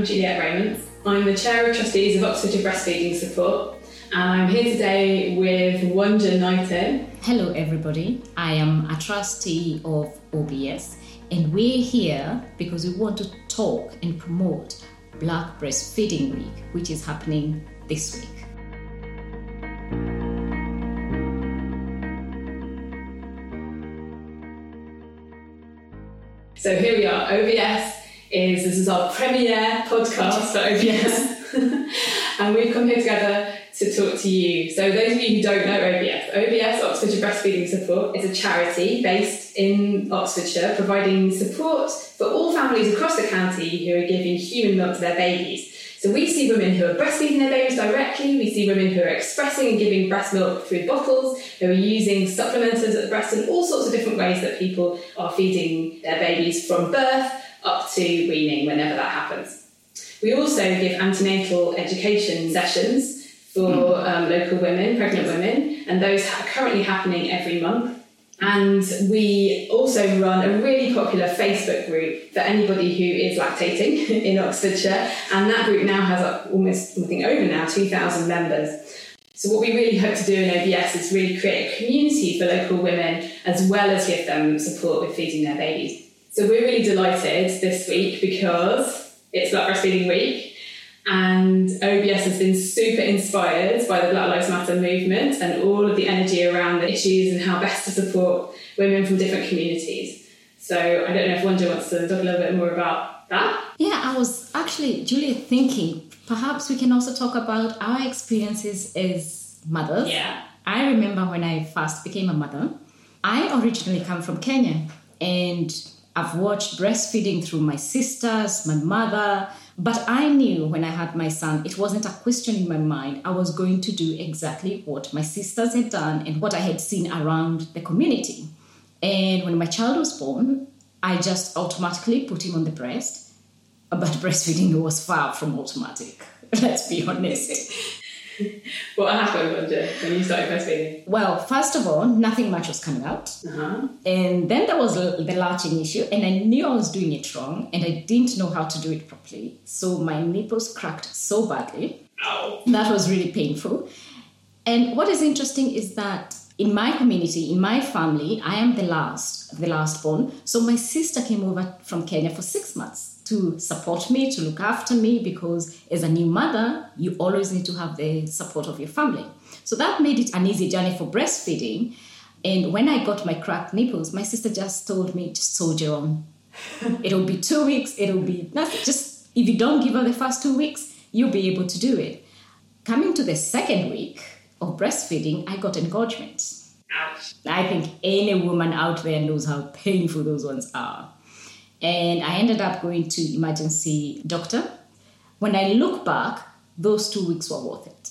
I'm Juliet Raymond. I'm the Chair of Trustees of Oxfordshire Breastfeeding Support, and I'm here today with Wanja Knighton. Hello, everybody. I am a trustee of OBS, and we're here because we want to talk and promote Black Breastfeeding Week, which is happening this week. So here we are. OBS is this is our premiere podcast for OBS, and we've come here together to talk to you. So those of you who don't know OBS, OBS Oxfordshire Breastfeeding Support is a charity based in Oxfordshire, providing support for all families across the county who are giving human milk to their babies. So we see women who are breastfeeding their babies directly, we see women who are expressing and giving breast milk through bottles, who are using supplementers at the breast, and all sorts of different ways that people are feeding their babies from birth up to weaning, whenever that happens. We also give antenatal education sessions for um, local women, pregnant women, and those are currently happening every month. And we also run a really popular Facebook group for anybody who is lactating in Oxfordshire. And that group now has almost, I think, over now 2,000 members. So, what we really hope to do in OBS is really create a community for local women as well as give them support with feeding their babies. So, we're really delighted this week because it's Black Breastfeeding Week and OBS has been super inspired by the Black Lives Matter movement and all of the energy around the issues and how best to support women from different communities. So I don't know if Wanja wants to talk a little bit more about that. Yeah, I was actually, Julia, thinking perhaps we can also talk about our experiences as mothers. Yeah. I remember when I first became a mother, I originally come from Kenya and I've watched breastfeeding through my sisters, my mother, but I knew when I had my son, it wasn't a question in my mind. I was going to do exactly what my sisters had done and what I had seen around the community. And when my child was born, I just automatically put him on the breast. But breastfeeding was far from automatic. Let's be honest. what happened when you started breastfeeding? Well, first of all, nothing much was coming out. Uh-huh. And then there was the latching issue, and I knew I was doing it wrong, and I didn't know how to do it properly. So my nipples cracked so badly. Ow. That was really painful. And what is interesting is that in my community, in my family, I am the last, the last born. So my sister came over from Kenya for six months to support me, to look after me, because as a new mother, you always need to have the support of your family. So that made it an easy journey for breastfeeding. And when I got my cracked nipples, my sister just told me, just soldier on. it'll be two weeks, it'll be nothing. Just if you don't give her the first two weeks, you'll be able to do it. Coming to the second week of breastfeeding, I got engorgement. Ouch. I think any woman out there knows how painful those ones are and I ended up going to emergency doctor. When I look back, those two weeks were worth it.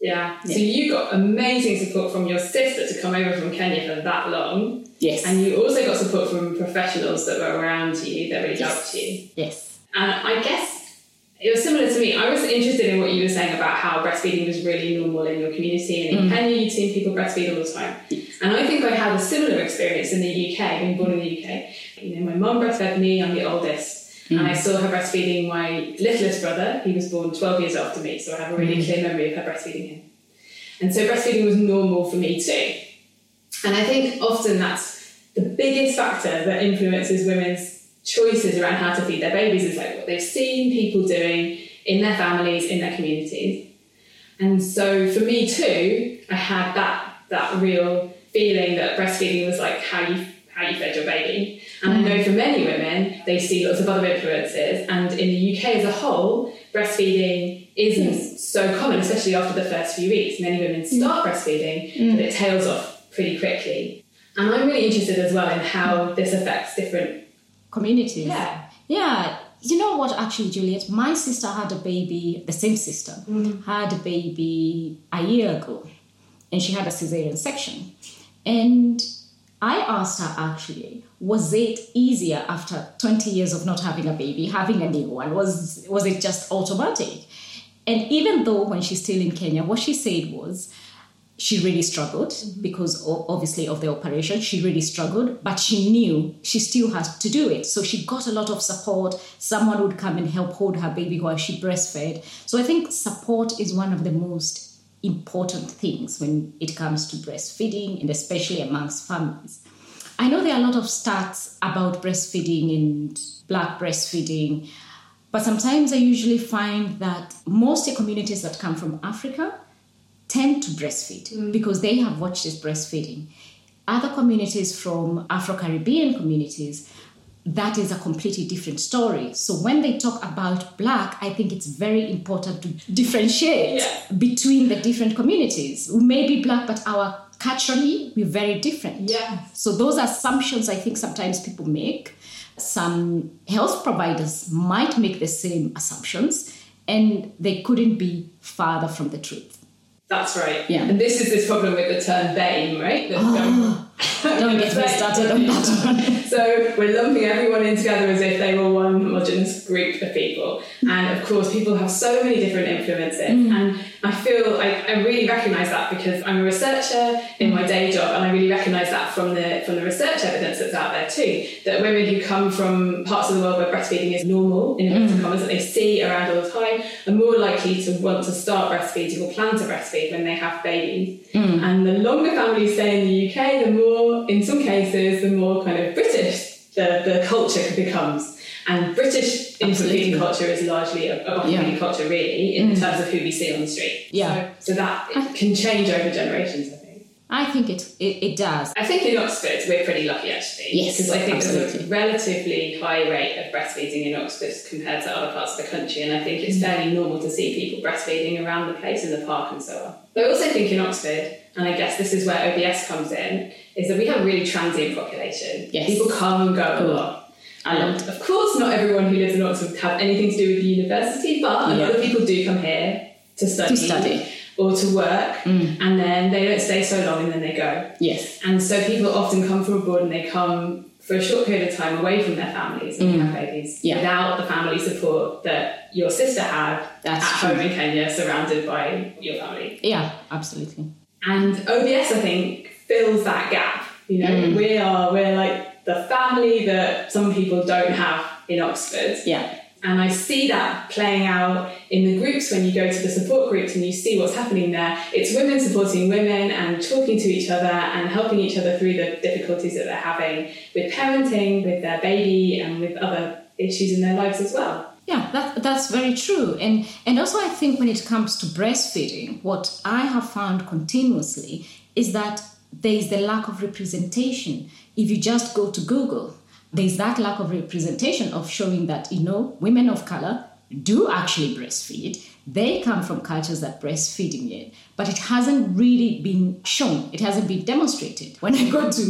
Yeah. yeah. So you got amazing support from your sister to come over from Kenya for that long. Yes. And you also got support from professionals that were around you that really yes. helped you. Yes. And I guess it was similar to me. I was interested in what you were saying about how breastfeeding was really normal in your community, and in mm. Kenya, you'd seen people breastfeed all the time. And I think I had a similar experience in the UK, being born in the UK. You know, my mum breastfed me, I'm the oldest, mm. and I saw her breastfeeding my littlest brother. He was born 12 years after me, so I have a really mm. clear memory of her breastfeeding him. And so breastfeeding was normal for me too. And I think often that's the biggest factor that influences women's choices around how to feed their babies is like what they've seen people doing in their families, in their communities. And so for me too, I had that that real feeling that breastfeeding was like how you how you fed your baby. And mm. I know for many women, they see lots of other influences. And in the UK as a whole, breastfeeding isn't mm. so common, especially after the first few weeks. Many women start mm. breastfeeding, mm. but it tails off pretty quickly. And I'm really interested as well in how this affects different communities. Yeah. Yeah. You know what, actually, Juliet? My sister had a baby, the same sister, mm. had a baby a year ago, and she had a cesarean section. And I asked her actually, was it easier after 20 years of not having a baby, having a new one? Was, was it just automatic? And even though when she's still in Kenya, what she said was, she really struggled mm-hmm. because obviously of the operation. She really struggled but she knew she still has to do it. So she got a lot of support. Someone would come and help hold her baby while she breastfed. So i think support is one of the most important things when it comes to breastfeeding and especially amongst families. I know there are a lot of stats about breastfeeding and black breastfeeding but sometimes i usually find that most communities that come from africa tend to breastfeed mm. because they have watched this breastfeeding. Other communities from Afro Caribbean communities, that is a completely different story. So when they talk about black, I think it's very important to differentiate yeah. between the different communities. We may be black, but our culturally we're very different. Yeah. So those assumptions I think sometimes people make. Some health providers might make the same assumptions, and they couldn't be farther from the truth. That's right. Yeah. And this is this problem with the term BAME, right? oh, don't get me started on that one. so we're lumping everyone in together as if they were one homogenous group of people. And of course, people have so many different influences. Mm. And I feel I, I really recognise that because I'm a researcher in my day job, and I really recognise that from the from the research evidence that's out there too. That women who come from parts of the world where breastfeeding is normal, in inverted mm. commas, that they see around all the time, are more likely to want to start breastfeeding or plan to breastfeed when they have babies. Mm. And the longer families stay in the UK, the more, in some cases, the more kind of British the, the culture becomes. And British infant culture is largely a, a yeah. culture, really, in mm. terms of who we see on the street. Yeah. So, so that can change over generations, I think. It, it, it does. I think in Oxford we're pretty lucky actually. Yes, because I think absolutely. there's a relatively high rate of breastfeeding in Oxford compared to other parts of the country, and I think it's mm. fairly normal to see people breastfeeding around the place in the park and so on. But I also think in Oxford, and I guess this is where OBS comes in, is that we have a really transient population. Yes. People come and go cool. a lot. And of course, not everyone who lives in Oxford have anything to do with the university, but a lot of people do come here to study. To study. Or to work, mm. and then they don't stay so long and then they go. Yes. And so people often come from abroad and they come for a short period of time away from their families and mm. have babies yeah. without the family support that your sister had That's at true. home in Kenya, surrounded by your family. Yeah, absolutely. And OBS, I think, fills that gap. You know, Mm. we are we're like the family that some people don't have in Oxford. Yeah. And I see that playing out in the groups when you go to the support groups and you see what's happening there. It's women supporting women and talking to each other and helping each other through the difficulties that they're having with parenting, with their baby, and with other issues in their lives as well. Yeah, that, that's very true. And, and also, I think when it comes to breastfeeding, what I have found continuously is that there is the lack of representation. If you just go to Google, there's that lack of representation of showing that, you know, women of color do actually breastfeed. They come from cultures that breastfeeding in, but it hasn't really been shown. It hasn't been demonstrated. When I go to,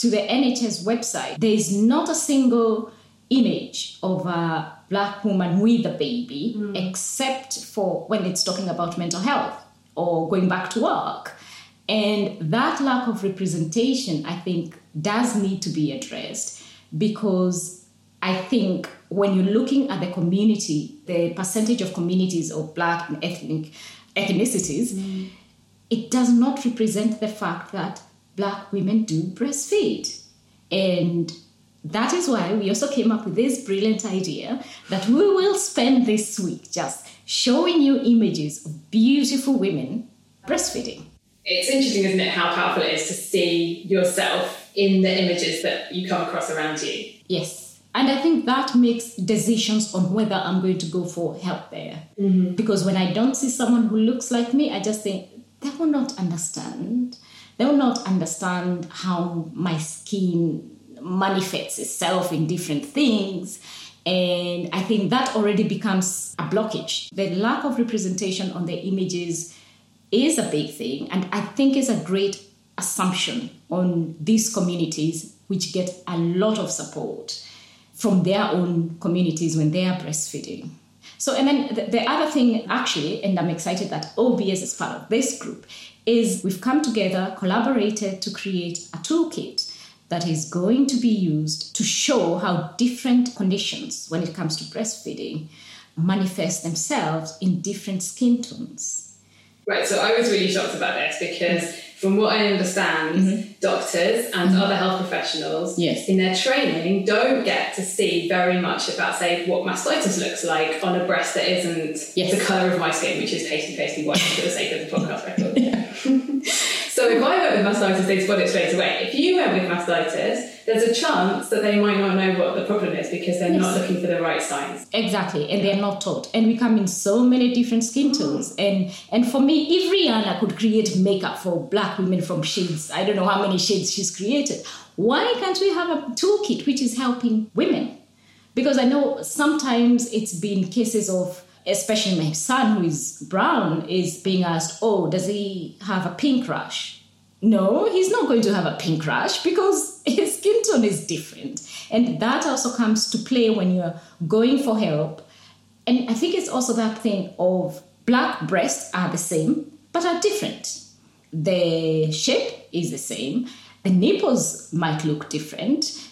to the NHS website, there is not a single image of a black woman with a baby, hmm. except for when it's talking about mental health or going back to work. And that lack of representation, I think, does need to be addressed because I think when you're looking at the community, the percentage of communities of black and ethnic ethnicities, mm. it does not represent the fact that black women do breastfeed. And that is why we also came up with this brilliant idea that we will spend this week just showing you images of beautiful women breastfeeding. It's interesting, isn't it, how powerful it is to see yourself in the images that you come across around you. Yes. And I think that makes decisions on whether I'm going to go for help there. Mm-hmm. Because when I don't see someone who looks like me, I just think they will not understand. They will not understand how my skin manifests itself in different things. And I think that already becomes a blockage. The lack of representation on the images is a big thing. And I think is a great assumption on these communities, which get a lot of support from their own communities when they are breastfeeding. So, and then the, the other thing, actually, and I'm excited that OBS is part of this group, is we've come together, collaborated to create a toolkit that is going to be used to show how different conditions when it comes to breastfeeding manifest themselves in different skin tones. Right, so I was really shocked about this because, from what I understand, mm-hmm. doctors and mm-hmm. other health professionals Yes. in their training don't get to see very much about, say, what mastitis looks like on a breast that isn't Yes. the colour of my skin, which is pasty, pasty white for the sake of the podcast record. so if I went with mastitis, they'd spot it straight away. If you went with mastitis, there's a chance that they might not know what the problem is because they're not looking for the right signs. Exactly, and they're not taught. And we come in so many different skin mm. tones. And and for me, if Rihanna could create makeup for black women from shades, I don't know how many shades she's created. Why can't we have a toolkit which is helping women? Because I know sometimes it's been cases of, especially my son who is brown, is being asked, "Oh, does he have a pink rash?" No, he's not going to have a pink rash because his skin tone is different. And that also comes to play when you're going for help. And I think it's also that thing of black breasts are the same, but are different. The shape is the same. The nipples might look different.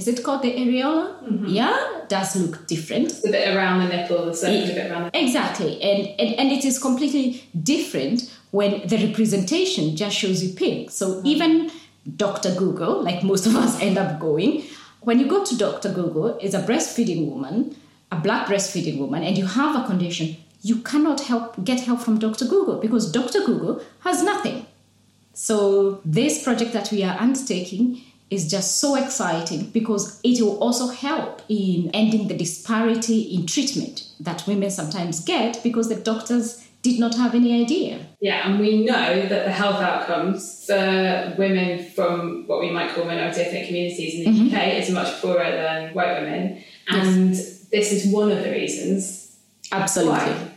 Is it called the areola? Mm-hmm. Yeah, does look different. The bit around the nipple, the circular bit around the Exactly. And, and, and it is completely different when the representation just shows you pink. So mm-hmm. even Dr. Google, like most of us end up going, when you go to Dr. Google, is a breastfeeding woman, a black breastfeeding woman, and you have a condition, you cannot help get help from Dr. Google because Dr. Google has nothing. So this project that we are undertaking is just so exciting because it will also help in ending the disparity in treatment that women sometimes get because the doctors did not have any idea. Yeah, and we know that the health outcomes for women from what we might call minority ethnic communities in the Mm-hmm. UK is much poorer than white women. And this is one of the reasons Absolutely. why.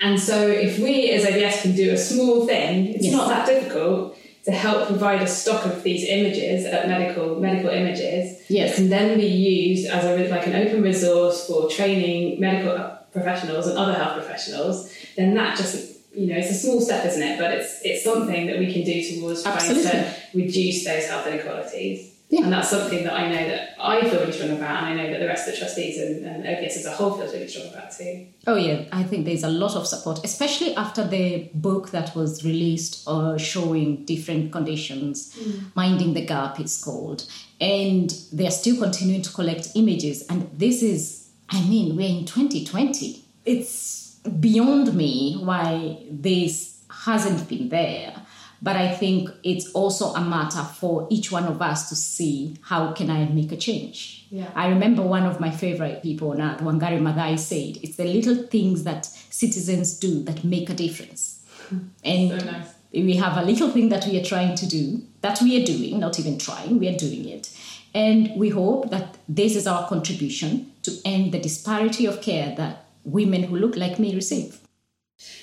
And so if we as OBS can do a small thing, it's Yes. not that difficult to help provide a stock of these images, uh, medical medical images, Yes. that can then be used as a like an open resource for training medical professionals and other health professionals, then that just you know it's a small step, isn't it? But it's it's something that we can do towards trying Absolutely. to reduce those health inequalities. Yeah. And that's something that I know that I feel really strong about, and I know that the rest of the trustees and, and OBS as a whole feels really strong about too. Oh, yeah, I think there's a lot of support, especially after the book that was released uh, showing different conditions. Minding the Gap, it's called. And they're still continuing to collect images. And this is, I mean, we're in 2020. It's beyond me why this hasn't been there. But I think it's also a matter for each one of us to see how can I make a change. Yeah. I remember one of my favorite people on earth, Wangari Maathai, said, "It's the little things that citizens do that make a difference." And So nice. we have a little thing that we are trying to do, that we are doing, not even trying, we are doing it. And we hope that this is our contribution to end the disparity of care that women who look like me receive.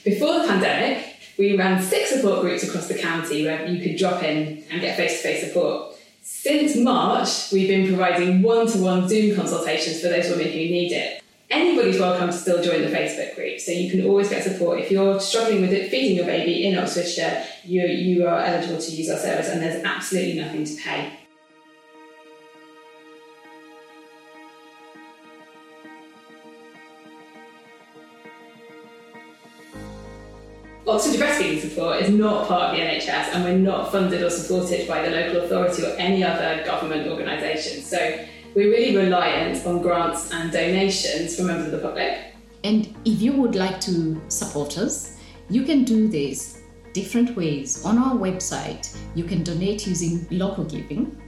Before the pandemic, we ran six support groups across the county where you could drop in and get face to face support. Since March, we've been providing one to one Zoom consultations for those women who need it. Anybody's welcome to still join the Facebook group, so you can always get support. If you're struggling with it, feeding your baby in Oxfordshire, you, you are eligible to use our service, and there's absolutely nothing to pay. Oxford Breastfeeding Support is not part of the NHS and we're not funded or supported by the local authority or any other government organisation. So we're really reliant on grants and donations from members of the public. And if you would like to support us, you can do this different ways. On our website, you can donate using local giving.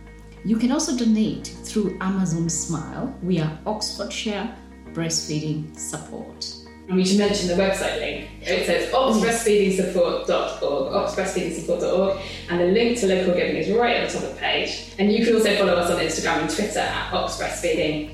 You can also donate through Amazon Smile. We are Oxfordshire Breastfeeding Support. And we should mention the website link. It says oxbreastfeedingsupport.org, oxbreastfeedingsupport.org, and the link to local giving is right at the top of the page. And you can also follow us on Instagram and Twitter at oxbreastfeeding.